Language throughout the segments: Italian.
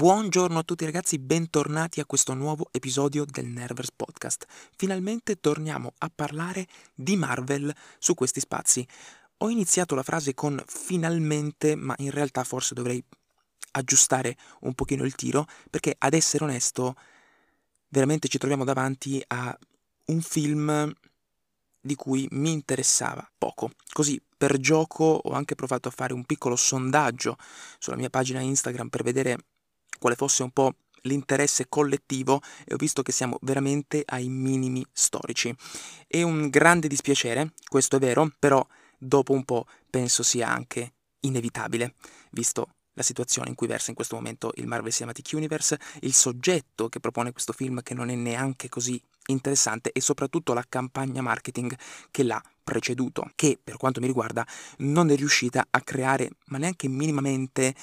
Buongiorno a tutti ragazzi, bentornati a questo nuovo episodio del Nervers Podcast. Finalmente torniamo a parlare di Marvel su questi spazi. Ho iniziato la frase con finalmente, ma in realtà forse dovrei aggiustare un pochino il tiro, perché ad essere onesto, veramente ci troviamo davanti a un film di cui mi interessava poco. Così per gioco ho anche provato a fare un piccolo sondaggio sulla mia pagina Instagram per vedere quale fosse un po' l'interesse collettivo e ho visto che siamo veramente ai minimi storici. È un grande dispiacere, questo è vero, però dopo un po' penso sia anche inevitabile, visto la situazione in cui versa in questo momento il Marvel Cinematic Universe, il soggetto che propone questo film che non è neanche così interessante e soprattutto la campagna marketing che l'ha preceduto, che per quanto mi riguarda non è riuscita a creare ma neanche minimamente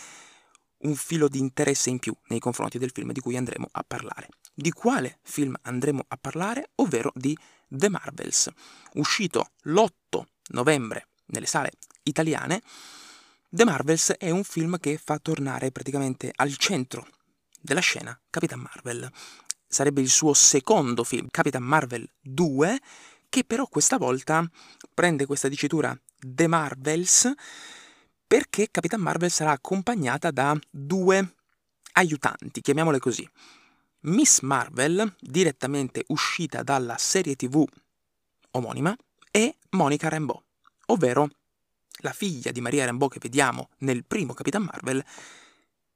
un filo di interesse in più nei confronti del film di cui andremo a parlare. Di quale film andremo a parlare? Ovvero di The Marvels, uscito l'8 novembre nelle sale italiane. The Marvels è un film che fa tornare praticamente al centro della scena Capitan Marvel. Sarebbe il suo secondo film, Capitan Marvel 2, che però questa volta prende questa dicitura The Marvels perché Capitan Marvel sarà accompagnata da due aiutanti, chiamiamole così. Miss Marvel, direttamente uscita dalla serie tv omonima, e Monica Rambeau, ovvero la figlia di Maria Rambeau che vediamo nel primo Capitan Marvel,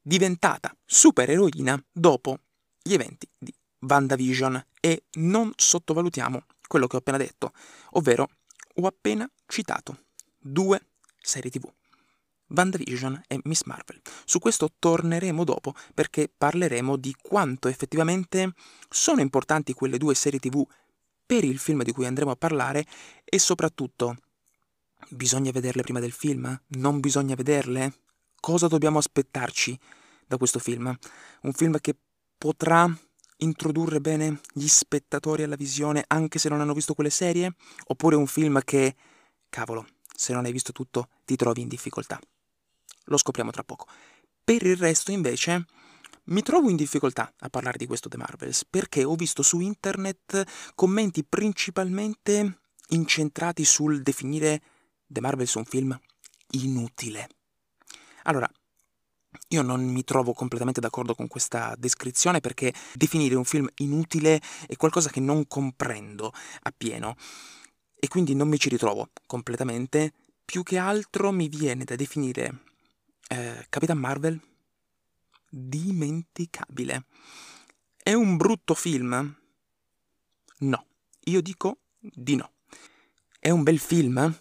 diventata supereroina dopo gli eventi di WandaVision e non sottovalutiamo quello che ho appena detto, ovvero ho appena citato due serie tv. WandaVision e Miss Marvel. Su questo torneremo dopo perché parleremo di quanto effettivamente sono importanti quelle due serie tv per il film di cui andremo a parlare e soprattutto bisogna vederle prima del film? Non bisogna vederle? Cosa dobbiamo aspettarci da questo film? Un film che potrà introdurre bene gli spettatori alla visione anche se non hanno visto quelle serie? Oppure un film che, cavolo, se non hai visto tutto ti trovi in difficoltà? Lo scopriamo tra poco. Per il resto, invece, mi trovo in difficoltà a parlare di questo The Marvels perché ho visto su internet commenti principalmente incentrati sul definire The Marvels un film inutile. Allora, io non mi trovo completamente d'accordo con questa descrizione perché definire un film inutile è qualcosa che non comprendo appieno e quindi non mi ci ritrovo completamente. Più che altro mi viene da definire eh, Capitan Marvel dimenticabile. È un brutto film? No, io dico di no. È un bel film?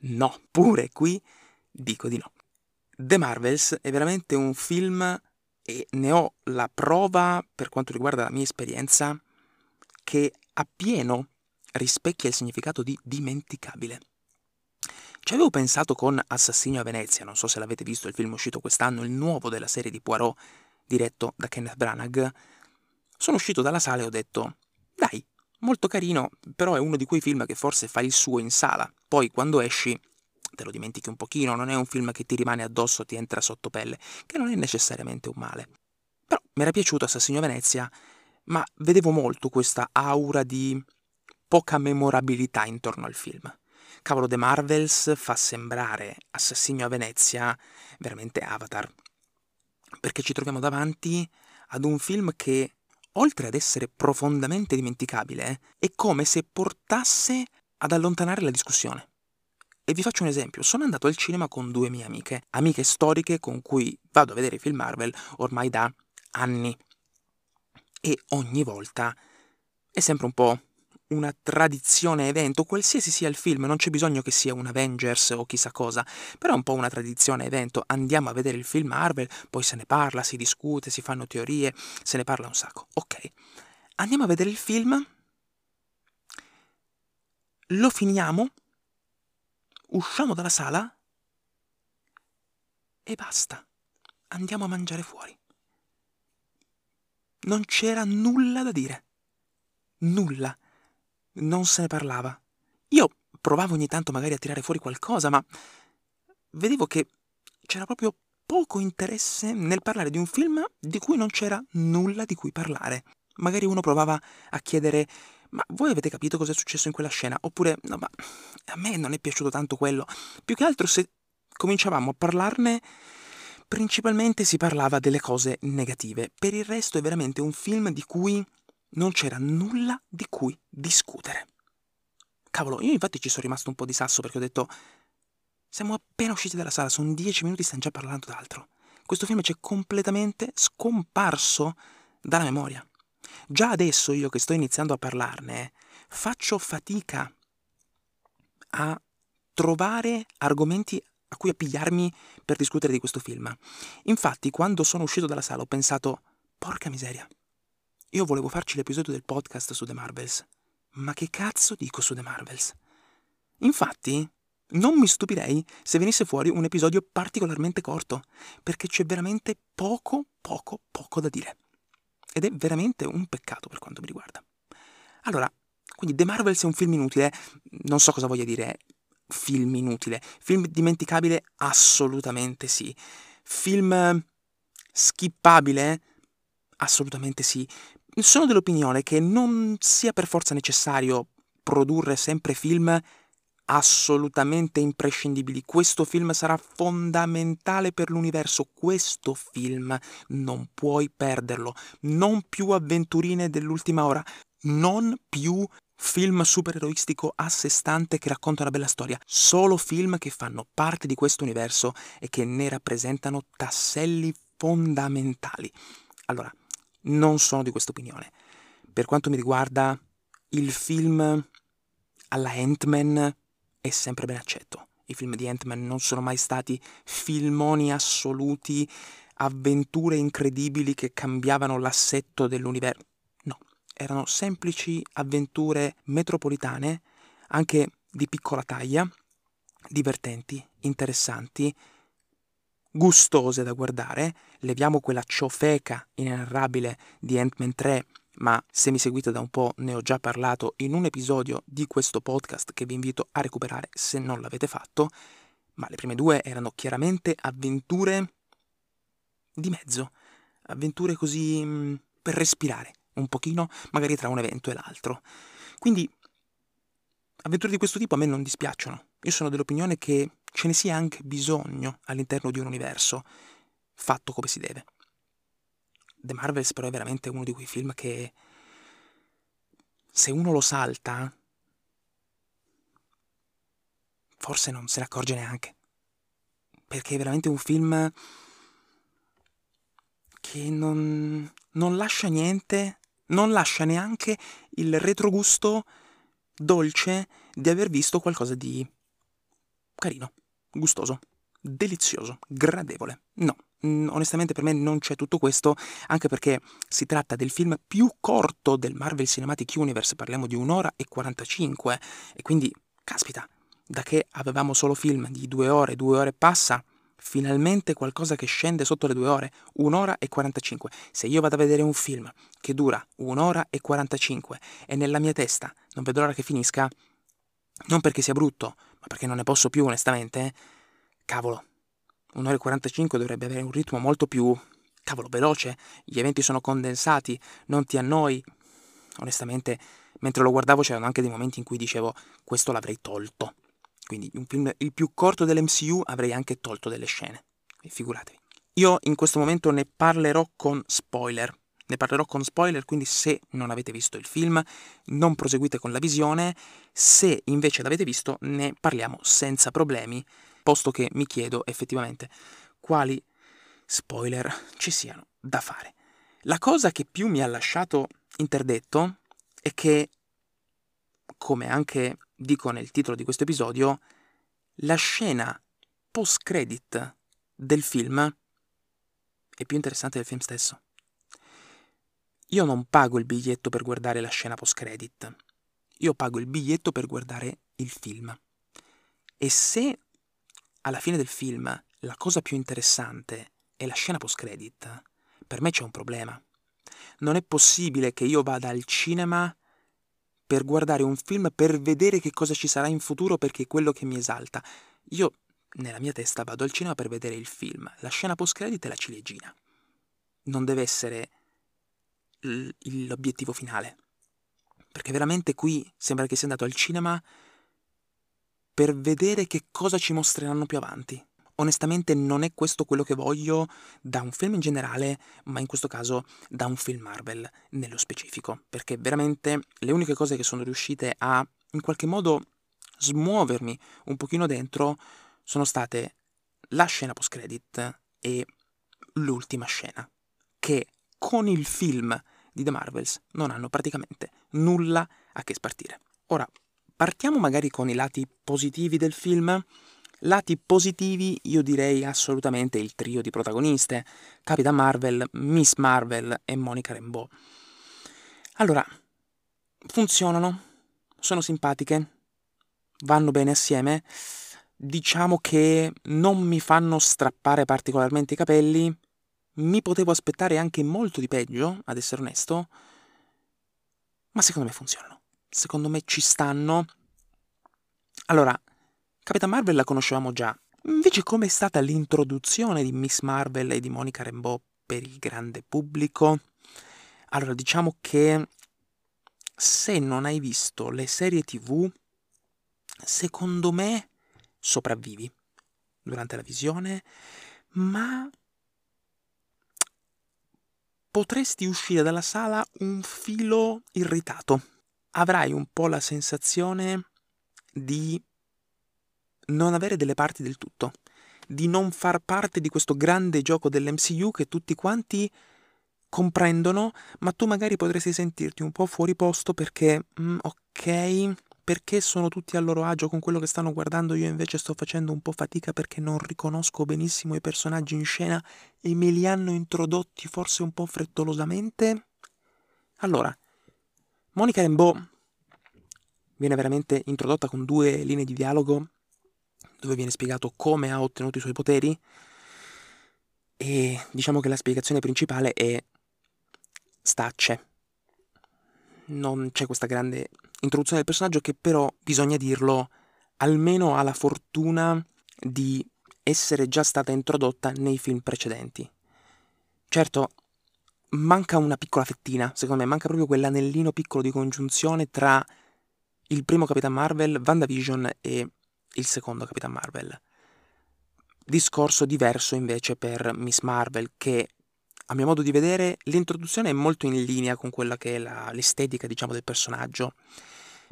No, pure qui dico di no. The Marvels è veramente un film e ne ho la prova per quanto riguarda la mia esperienza che appieno rispecchia il significato di dimenticabile. Ci avevo pensato con Assassino a Venezia, non so se l'avete visto, il film uscito quest'anno, il nuovo della serie di Poirot, diretto da Kenneth Branagh. Sono uscito dalla sala e ho detto, dai, molto carino, però è uno di quei film che forse fa il suo in sala. Poi quando esci te lo dimentichi un pochino, non è un film che ti rimane addosso, ti entra sotto pelle, che non è necessariamente un male. Però mi era piaciuto Assassino a Venezia, ma vedevo molto questa aura di poca memorabilità intorno al film cavolo, The Marvels fa sembrare Assassino a Venezia veramente Avatar. Perché ci troviamo davanti ad un film che, oltre ad essere profondamente dimenticabile, è come se portasse ad allontanare la discussione. E vi faccio un esempio, sono andato al cinema con due mie amiche, amiche storiche con cui vado a vedere i film Marvel ormai da anni. E ogni volta è sempre un po' una tradizione evento, qualsiasi sia il film, non c'è bisogno che sia un Avengers o chissà cosa, però è un po' una tradizione evento, andiamo a vedere il film Marvel, poi se ne parla, si discute, si fanno teorie, se ne parla un sacco. Ok, andiamo a vedere il film, lo finiamo, usciamo dalla sala e basta, andiamo a mangiare fuori. Non c'era nulla da dire. Nulla non se ne parlava. Io provavo ogni tanto magari a tirare fuori qualcosa, ma vedevo che c'era proprio poco interesse nel parlare di un film di cui non c'era nulla di cui parlare. Magari uno provava a chiedere ma voi avete capito cosa è successo in quella scena? Oppure no, ma a me non è piaciuto tanto quello. Più che altro se cominciavamo a parlarne principalmente si parlava delle cose negative. Per il resto è veramente un film di cui non c'era nulla di cui discutere. Cavolo, io infatti ci sono rimasto un po' di sasso perché ho detto siamo appena usciti dalla sala, sono dieci minuti stiamo già parlando d'altro. Questo film ci è completamente scomparso dalla memoria. Già adesso io che sto iniziando a parlarne, faccio fatica a trovare argomenti a cui appigliarmi per discutere di questo film. Infatti, quando sono uscito dalla sala ho pensato, porca miseria, io volevo farci l'episodio del podcast su The Marvels, ma che cazzo dico su The Marvels? Infatti, non mi stupirei se venisse fuori un episodio particolarmente corto, perché c'è veramente poco, poco, poco da dire. Ed è veramente un peccato per quanto mi riguarda. Allora, quindi The Marvels è un film inutile, non so cosa voglia dire film inutile. Film dimenticabile? Assolutamente sì. Film skippabile? Assolutamente sì. Sono dell'opinione che non sia per forza necessario produrre sempre film assolutamente imprescindibili. Questo film sarà fondamentale per l'universo. Questo film non puoi perderlo. Non più avventurine dell'ultima ora. Non più film supereroistico a sé stante che racconta una bella storia. Solo film che fanno parte di questo universo e che ne rappresentano tasselli fondamentali. Allora, non sono di questa opinione. Per quanto mi riguarda, il film alla Ant-Man è sempre ben accetto. I film di Ant-Man non sono mai stati filmoni assoluti, avventure incredibili che cambiavano l'assetto dell'universo. No, erano semplici avventure metropolitane, anche di piccola taglia, divertenti, interessanti, gustose da guardare. Leviamo quella ciofeca inenarrabile di Ant-Man 3 ma se mi seguite da un po' ne ho già parlato in un episodio di questo podcast che vi invito a recuperare se non l'avete fatto, ma le prime due erano chiaramente avventure di mezzo, avventure così mm, per respirare un pochino, magari tra un evento e l'altro. Quindi avventure di questo tipo a me non dispiacciono. Io sono dell'opinione che ce ne sia anche bisogno all'interno di un universo fatto come si deve. The Marvels però è veramente uno di quei film che se uno lo salta forse non se ne accorge neanche. Perché è veramente un film che non, non lascia niente, non lascia neanche il retrogusto dolce di aver visto qualcosa di carino, gustoso, delizioso, gradevole. No, Mm, onestamente per me non c'è tutto questo, anche perché si tratta del film più corto del Marvel Cinematic Universe, parliamo di un'ora e 45, e quindi, caspita, da che avevamo solo film di due ore, due ore passa, finalmente qualcosa che scende sotto le due ore, un'ora e 45. Se io vado a vedere un film che dura un'ora e 45 e nella mia testa non vedo l'ora che finisca, non perché sia brutto, ma perché non ne posso più onestamente, eh, cavolo, un'ora e 45 dovrebbe avere un ritmo molto più, cavolo, veloce, gli eventi sono condensati, non ti annoi. Onestamente, mentre lo guardavo c'erano anche dei momenti in cui dicevo, questo l'avrei tolto. Quindi un film il più corto dell'MCU avrei anche tolto delle scene. Figuratevi. Io in questo momento ne parlerò con spoiler. Ne parlerò con spoiler, quindi se non avete visto il film non proseguite con la visione, se invece l'avete visto ne parliamo senza problemi posto che mi chiedo effettivamente quali spoiler ci siano da fare. La cosa che più mi ha lasciato interdetto è che, come anche dico nel titolo di questo episodio, la scena post-credit del film è più interessante del film stesso. Io non pago il biglietto per guardare la scena post-credit, io pago il biglietto per guardare il film. E se alla fine del film la cosa più interessante è la scena post-credit, per me c'è un problema. Non è possibile che io vada al cinema per guardare un film per vedere che cosa ci sarà in futuro perché è quello che mi esalta. Io nella mia testa vado al cinema per vedere il film, la scena post credit è la ciliegina. Non deve essere l'obiettivo finale. Perché veramente qui sembra che sia andato al cinema per vedere che cosa ci mostreranno più avanti. Onestamente non è questo quello che voglio da un film in generale, ma in questo caso da un film Marvel nello specifico, perché veramente le uniche cose che sono riuscite a in qualche modo smuovermi un pochino dentro sono state la scena post credit e l'ultima scena, che con il film di The Marvels non hanno praticamente nulla a che spartire. Ora, partiamo magari con i lati positivi del film. Lati positivi io direi assolutamente il trio di protagoniste, Capitan Marvel, Miss Marvel e Monica Rambeau. Allora, funzionano, sono simpatiche, vanno bene assieme, diciamo che non mi fanno strappare particolarmente i capelli, mi potevo aspettare anche molto di peggio, ad essere onesto, ma secondo me funzionano. Secondo me ci stanno. Allora, Capitan Marvel la conoscevamo già. Invece com'è stata l'introduzione di Miss Marvel e di Monica Rambeau per il grande pubblico? Allora, diciamo che se non hai visto le serie TV, secondo me sopravvivi durante la visione, ma potresti uscire dalla sala un filo irritato. Avrai un po' la sensazione di non avere delle parti del tutto, di non far parte di questo grande gioco dell'MCU che tutti quanti comprendono, ma tu magari potresti sentirti un po' fuori posto perché, mm, ok, perché sono tutti a loro agio con quello che stanno guardando, io invece sto facendo un po' fatica perché non riconosco benissimo i personaggi in scena e me li hanno introdotti forse un po' frettolosamente? Allora, Monica Rambeau viene veramente introdotta con due linee di dialogo dove viene spiegato come ha ottenuto i suoi poteri e diciamo che la spiegazione principale è stacce. Non c'è questa grande introduzione del personaggio che però, bisogna dirlo, almeno ha la fortuna di essere già stata introdotta nei film precedenti. Certo, manca una piccola fettina, secondo me, manca proprio quell'anellino piccolo di congiunzione tra il primo Capitan Marvel, WandaVision e il secondo Capitan Marvel. Discorso diverso invece per Miss Marvel, che a mio modo di vedere l'introduzione è molto in linea con quella che è la, l'estetica, diciamo, del personaggio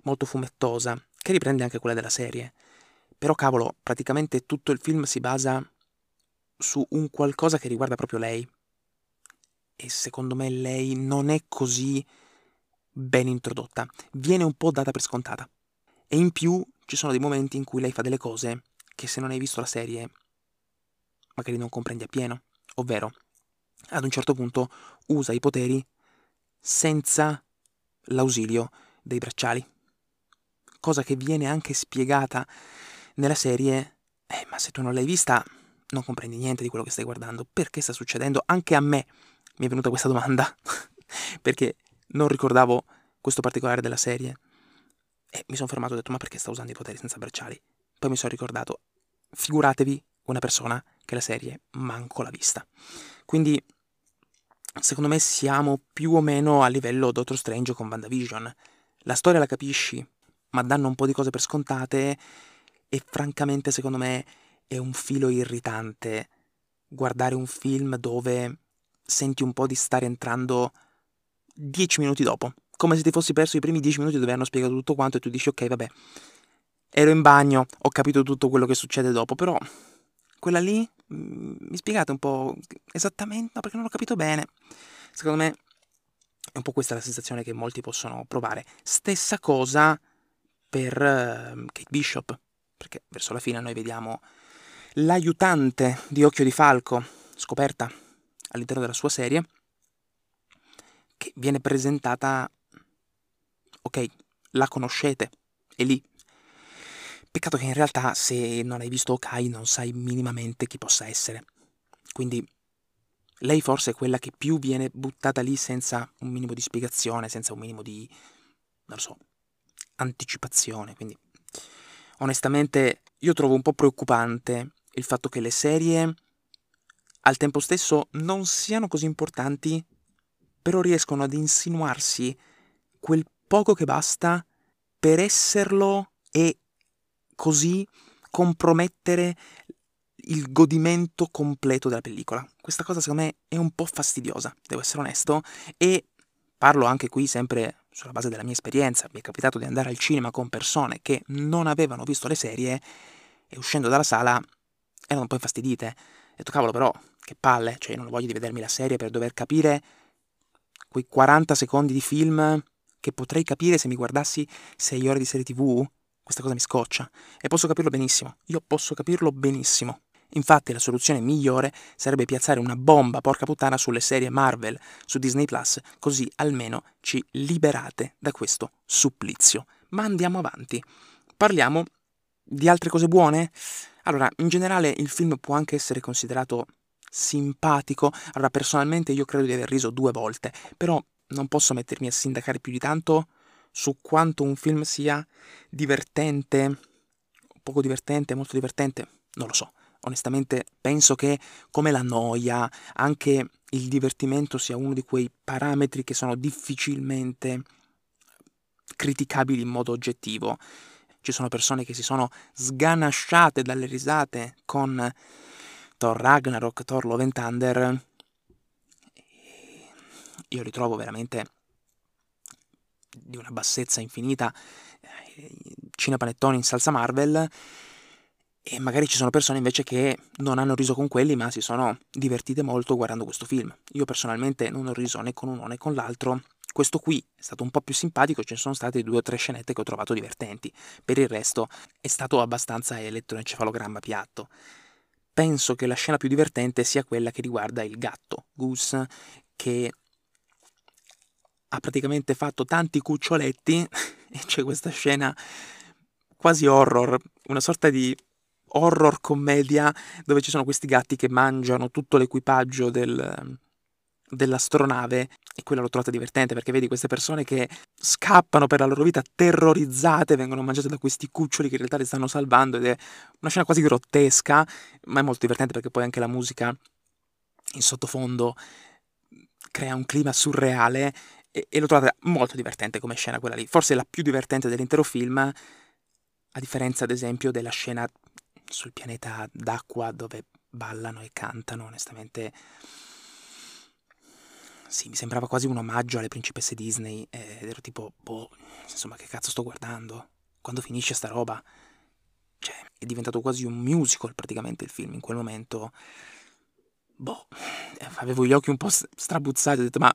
molto fumettosa, che riprende anche quella della serie. Però cavolo, praticamente tutto il film si basa su un qualcosa che riguarda proprio lei. E secondo me lei non è così ben introdotta, viene un po' data per scontata. E in più ci sono dei momenti in cui lei fa delle cose che se non hai visto la serie magari non comprendi appieno, ovvero ad un certo punto usa i poteri senza l'ausilio dei bracciali cosa che viene anche spiegata nella serie, eh, ma se tu non l'hai vista non comprendi niente di quello che stai guardando. Perché sta succedendo? Anche a me mi è venuta questa domanda, perché non ricordavo questo particolare della serie. E mi sono fermato e ho detto, ma perché sta usando i poteri senza bracciali? Poi mi sono ricordato, figuratevi una persona che la serie manco l'ha vista. Quindi, secondo me siamo più o meno a livello Doctor Strange con WandaVision. La storia la capisci, ma danno un po' di cose per scontate e francamente secondo me è un filo irritante guardare un film dove senti un po' di stare entrando dieci minuti dopo, come se ti fossi perso i primi dieci minuti dove hanno spiegato tutto quanto e tu dici ok vabbè, ero in bagno, ho capito tutto quello che succede dopo, però quella lì mi spiegate un po' esattamente, no perché non l'ho capito bene. Secondo me è un po' questa la sensazione che molti possono provare. Stessa cosa per uh, Kate Bishop, perché verso la fine noi vediamo l'aiutante di Occhio di Falco, scoperta all'interno della sua serie, che viene presentata, ok, la conoscete, è lì. Peccato che in realtà se non hai visto Okai non sai minimamente chi possa essere. Quindi lei forse è quella che più viene buttata lì senza un minimo di spiegazione, senza un minimo di, non so, anticipazione, quindi Onestamente, io trovo un po' preoccupante il fatto che le serie al tempo stesso non siano così importanti, però riescono ad insinuarsi quel poco che basta per esserlo e così compromettere il godimento completo della pellicola. Questa cosa secondo me è un po' fastidiosa, devo essere onesto, e parlo anche qui sempre sulla base della mia esperienza. Mi è capitato di andare al cinema con persone che non avevano visto le serie e uscendo dalla sala erano un po' infastidite. Ho detto cavolo però, che palle, cioè io non voglio di vedermi la serie per dover capire quei 40 secondi di film che potrei capire se mi guardassi 6 ore di serie tv. Questa cosa mi scoccia e posso capirlo benissimo. Io posso capirlo benissimo. Infatti la soluzione migliore sarebbe piazzare una bomba, porca puttana, sulle serie Marvel su Disney Plus, così almeno ci liberate da questo supplizio. Ma andiamo avanti. Parliamo di altre cose buone? Allora, in generale il film può anche essere considerato simpatico. Allora, personalmente io credo di aver riso due volte, però non posso mettermi a sindacare più di tanto su quanto un film sia divertente, poco divertente, molto divertente, non lo so onestamente penso che come la noia, anche il divertimento sia uno di quei parametri che sono difficilmente criticabili in modo oggettivo. Ci sono persone che si sono sganasciate dalle risate con Thor Ragnarok, Thor Love and Thunder. Io li trovo veramente di una bassezza infinita. Cinepanettoni in salsa Marvel e magari ci sono persone invece che non hanno riso con quelli, ma si sono divertite molto guardando questo film. Io personalmente non ho riso né con uno né con l'altro. Questo qui è stato un po' più simpatico, ci sono state due o tre scenette che ho trovato divertenti. Per il resto è stato abbastanza elettroencefalogramma piatto. Penso che la scena più divertente sia quella che riguarda il gatto, Goose, che ha praticamente fatto tanti cuccioletti e c'è questa scena quasi horror, una sorta di horror commedia dove ci sono questi gatti che mangiano tutto l'equipaggio del, dell'astronave e quella l'ho trovata divertente perché vedi queste persone che scappano per la loro vita terrorizzate, vengono mangiate da questi cuccioli che in realtà li stanno salvando ed è una scena quasi grottesca, ma è molto divertente perché poi anche la musica in sottofondo crea un clima surreale e, l'ho trovata molto divertente come scena quella lì, forse la più divertente dell'intero film, a differenza ad esempio della scena sul pianeta d'acqua dove ballano e cantano, onestamente sì, mi sembrava quasi un omaggio alle principesse Disney ed ero tipo, boh, insomma, che cazzo sto guardando? Quando finisce sta roba? Cioè, è diventato quasi un musical praticamente il film in quel momento. Boh, avevo gli occhi un po' strabuzzati, ho detto, ma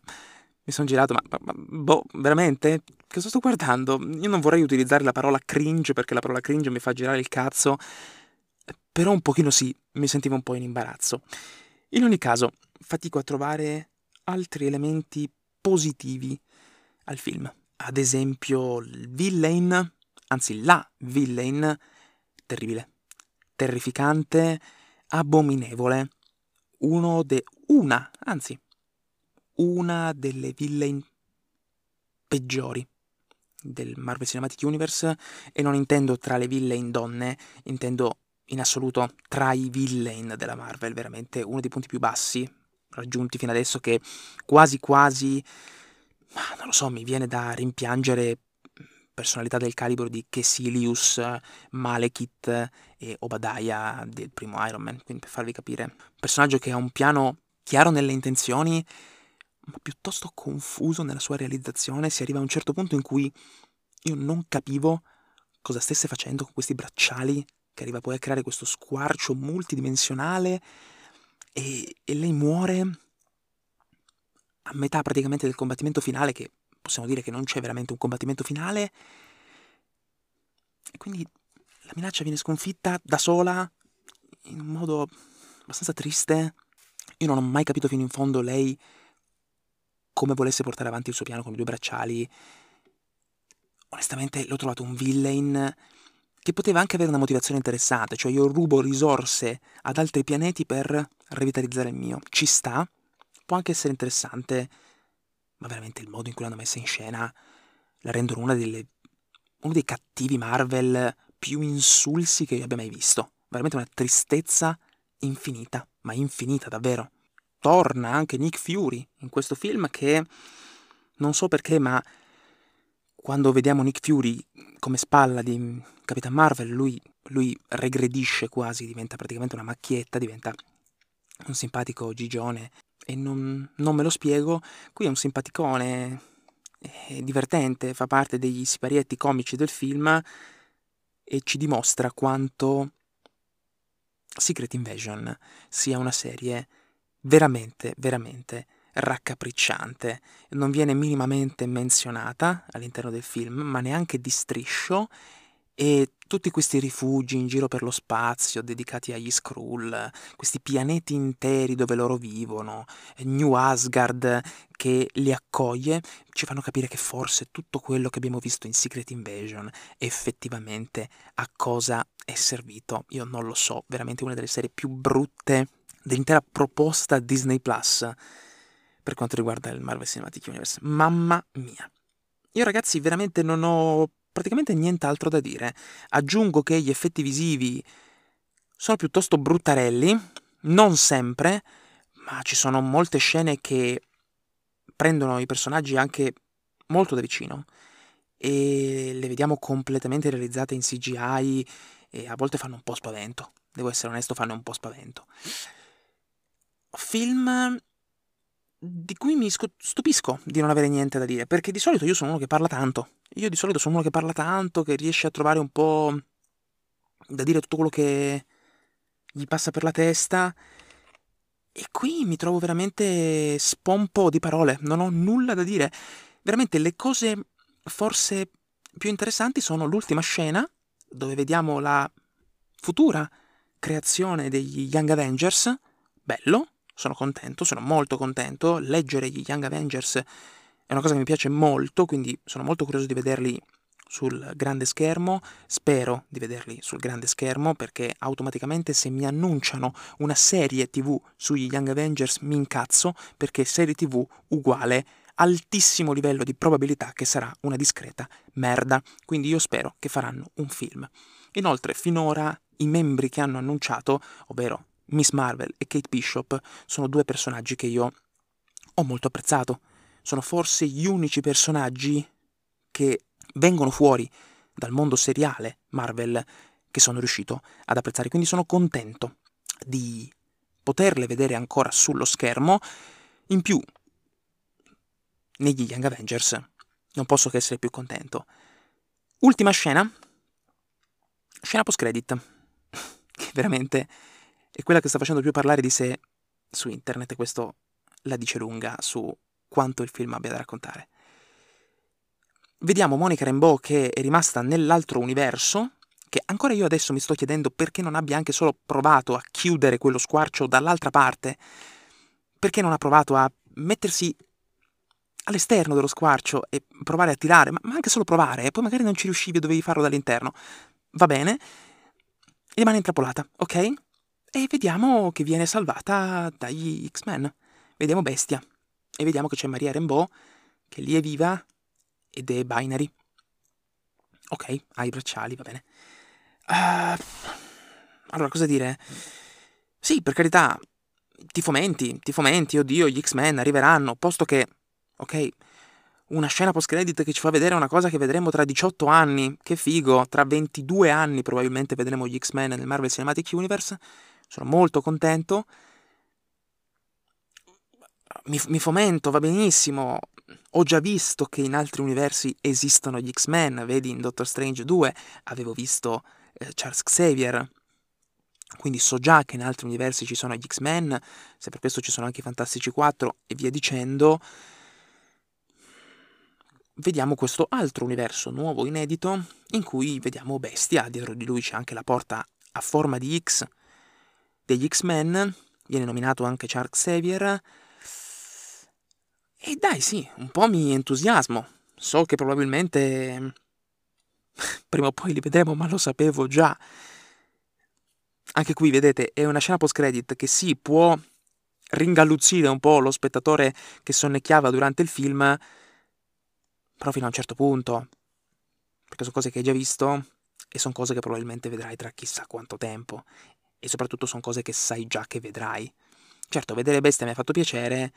mi sono girato, ma, ma, boh, veramente? Cosa sto guardando? Io non vorrei utilizzare la parola cringe perché la parola cringe mi fa girare il cazzo però un pochino sì, mi sentivo un po' in imbarazzo. In ogni caso, fatico a trovare altri elementi positivi al film. Ad esempio, il villain, anzi la villain, terribile, terrificante, abominevole, uno de... una, anzi, una delle villain peggiori del Marvel Cinematic Universe e non intendo tra le villain donne, intendo in assoluto tra i villain della Marvel, veramente uno dei punti più bassi raggiunti fino adesso che quasi quasi, non lo so, mi viene da rimpiangere personalità del calibro di Kesilius, Malekith e Obadiah del primo Iron Man, quindi per farvi capire, un personaggio che ha un piano chiaro nelle intenzioni, ma piuttosto confuso nella sua realizzazione, si arriva a un certo punto in cui io non capivo cosa stesse facendo con questi bracciali che arriva poi a creare questo squarcio multidimensionale e, e lei muore a metà praticamente del combattimento finale, che possiamo dire che non c'è veramente un combattimento finale, e quindi la minaccia viene sconfitta da sola, in un modo abbastanza triste. Io non ho mai capito fino in fondo lei come volesse portare avanti il suo piano con i due bracciali. Onestamente l'ho trovato un villain che poteva anche avere una motivazione interessante, cioè io rubo risorse ad altri pianeti per revitalizzare il mio. Ci sta, può anche essere interessante, ma veramente il modo in cui l'hanno messa in scena la rendono delle, uno dei cattivi Marvel più insulsi che io abbia mai visto. Veramente una tristezza infinita, ma infinita davvero. Torna anche Nick Fury in questo film che non so perché, ma quando vediamo Nick Fury come spalla di Capitan Marvel, lui, lui regredisce quasi, diventa praticamente una macchietta, diventa un simpatico gigione e non, non me lo spiego. Qui è un simpaticone, è divertente, fa parte degli siparietti comici del film e ci dimostra quanto Secret Invasion sia una serie veramente, veramente raccapricciante. Non viene minimamente menzionata all'interno del film, ma neanche di striscio e tutti questi rifugi in giro per lo spazio dedicati agli Skrull, questi pianeti interi dove loro vivono, New Asgard che li accoglie, ci fanno capire che forse tutto quello che abbiamo visto in Secret Invasion effettivamente a cosa è servito. Io non lo so, veramente una delle serie più brutte dell'intera proposta Disney Plus per quanto riguarda il Marvel Cinematic Universe. Mamma mia. Io ragazzi veramente non ho praticamente nient'altro da dire. Aggiungo che gli effetti visivi sono piuttosto bruttarelli, non sempre, ma ci sono molte scene che prendono i personaggi anche molto da vicino e le vediamo completamente realizzate in CGI e a volte fanno un po' spavento. Devo essere onesto, fanno un po' spavento. Film di cui mi stupisco di non avere niente da dire, perché di solito io sono uno che parla tanto. Io di solito sono uno che parla tanto, che riesce a trovare un po' da dire tutto quello che gli passa per la testa. E qui mi trovo veramente spompo di parole, non ho nulla da dire. Veramente le cose forse più interessanti sono l'ultima scena, dove vediamo la futura creazione degli Young Avengers. Bello, sono contento, sono molto contento. Leggere gli Young Avengers è una cosa che mi piace molto, quindi sono molto curioso di vederli sul grande schermo. Spero di vederli sul grande schermo perché automaticamente se mi annunciano una serie TV sugli Young Avengers mi incazzo perché serie TV uguale altissimo livello di probabilità che sarà una discreta merda. Quindi io spero che faranno un film. Inoltre, finora i membri che hanno annunciato, ovvero Miss Marvel e Kate Bishop sono due personaggi che io ho molto apprezzato. Sono forse gli unici personaggi che vengono fuori dal mondo seriale Marvel che sono riuscito ad apprezzare. Quindi sono contento di poterle vedere ancora sullo schermo. In più, negli Young Avengers non posso che essere più contento. Ultima scena, scena post-credit, che veramente è quella che sta facendo più parlare di sé su internet e questo la dice lunga su quanto il film abbia da raccontare. Vediamo Monica Rambeau che è rimasta nell'altro universo, che ancora io adesso mi sto chiedendo perché non abbia anche solo provato a chiudere quello squarcio dall'altra parte, perché non ha provato a mettersi all'esterno dello squarcio e provare a tirare, ma, anche solo provare, e poi magari non ci riuscivi e dovevi farlo dall'interno. Va bene, rimane intrappolata, ok? E vediamo che viene salvata dagli X-Men. Vediamo Bestia e vediamo che c'è Maria Rambeau che lì è viva ed è binary. Ok, ha i bracciali, va bene. Uh, allora, cosa dire? Sì, per carità, ti fomenti, ti fomenti, oddio, gli X-Men arriveranno, posto che, ok, una scena post-credit che ci fa vedere una cosa che vedremo tra 18 anni, che figo, tra 22 anni probabilmente vedremo gli X-Men nel Marvel Cinematic Universe, sono molto contento. Mi, mi, fomento, va benissimo. Ho già visto che in altri universi esistono gli X-Men, vedi in Doctor Strange 2 avevo visto eh, Charles Xavier, quindi so già che in altri universi ci sono gli X-Men, se per questo ci sono anche i Fantastici 4 e via dicendo. Vediamo questo altro universo nuovo, inedito, in cui vediamo Bestia, dietro di lui c'è anche la porta a forma di X, degli X-Men, viene nominato anche Charles Xavier. E dai, sì, un po' mi entusiasmo. So che probabilmente prima o poi li vedremo, ma lo sapevo già. Anche qui, vedete, è una scena post-credit che sì, può ringalluzzire un po' lo spettatore che sonnecchiava durante il film, però fino a un certo punto, perché sono cose che hai già visto, e sono cose che probabilmente vedrai tra chissà quanto tempo e soprattutto sono cose che sai già che vedrai. Certo, vedere bestia mi ha fatto piacere,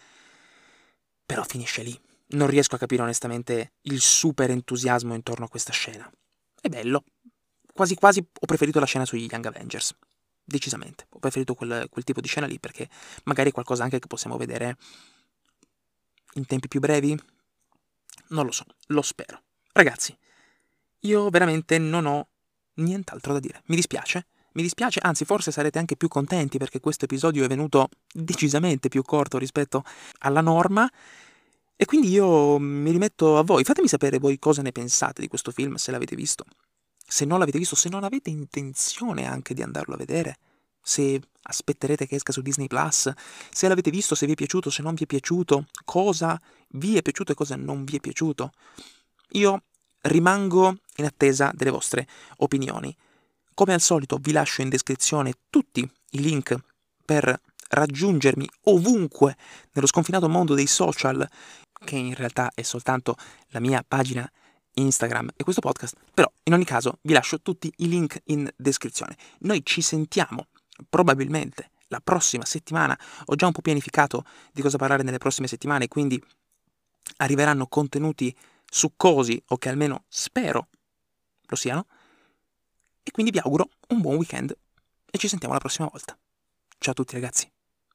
però finisce lì. Non riesco a capire onestamente il super entusiasmo intorno a questa scena. È bello. Quasi quasi ho preferito la scena sugli Young Avengers. Decisamente. Ho preferito quel, quel tipo di scena lì perché magari è qualcosa anche che possiamo vedere in tempi più brevi? Non lo so, lo spero. Ragazzi, io veramente non ho nient'altro da dire. Mi dispiace. Mi dispiace, anzi forse sarete anche più contenti perché questo episodio è venuto decisamente più corto rispetto alla norma. E quindi io mi rimetto a voi. Fatemi sapere voi cosa ne pensate di questo film, se l'avete visto. Se non l'avete visto, se non avete intenzione anche di andarlo a vedere se aspetterete che esca su Disney Plus, se l'avete visto, se vi è piaciuto, se non vi è piaciuto, cosa vi è piaciuto e cosa non vi è piaciuto. Io rimango in attesa delle vostre opinioni. Come al solito vi lascio in descrizione tutti i link per raggiungermi ovunque nello sconfinato mondo dei social, che in realtà è soltanto la mia pagina Instagram e questo podcast, però in ogni caso vi lascio tutti i link in descrizione. Noi ci sentiamo probabilmente la prossima settimana ho già un po' pianificato di cosa parlare nelle prossime settimane, quindi arriveranno contenuti succosi o che almeno spero lo siano. E quindi vi auguro un buon weekend e ci sentiamo la prossima volta. Ciao a tutti ragazzi.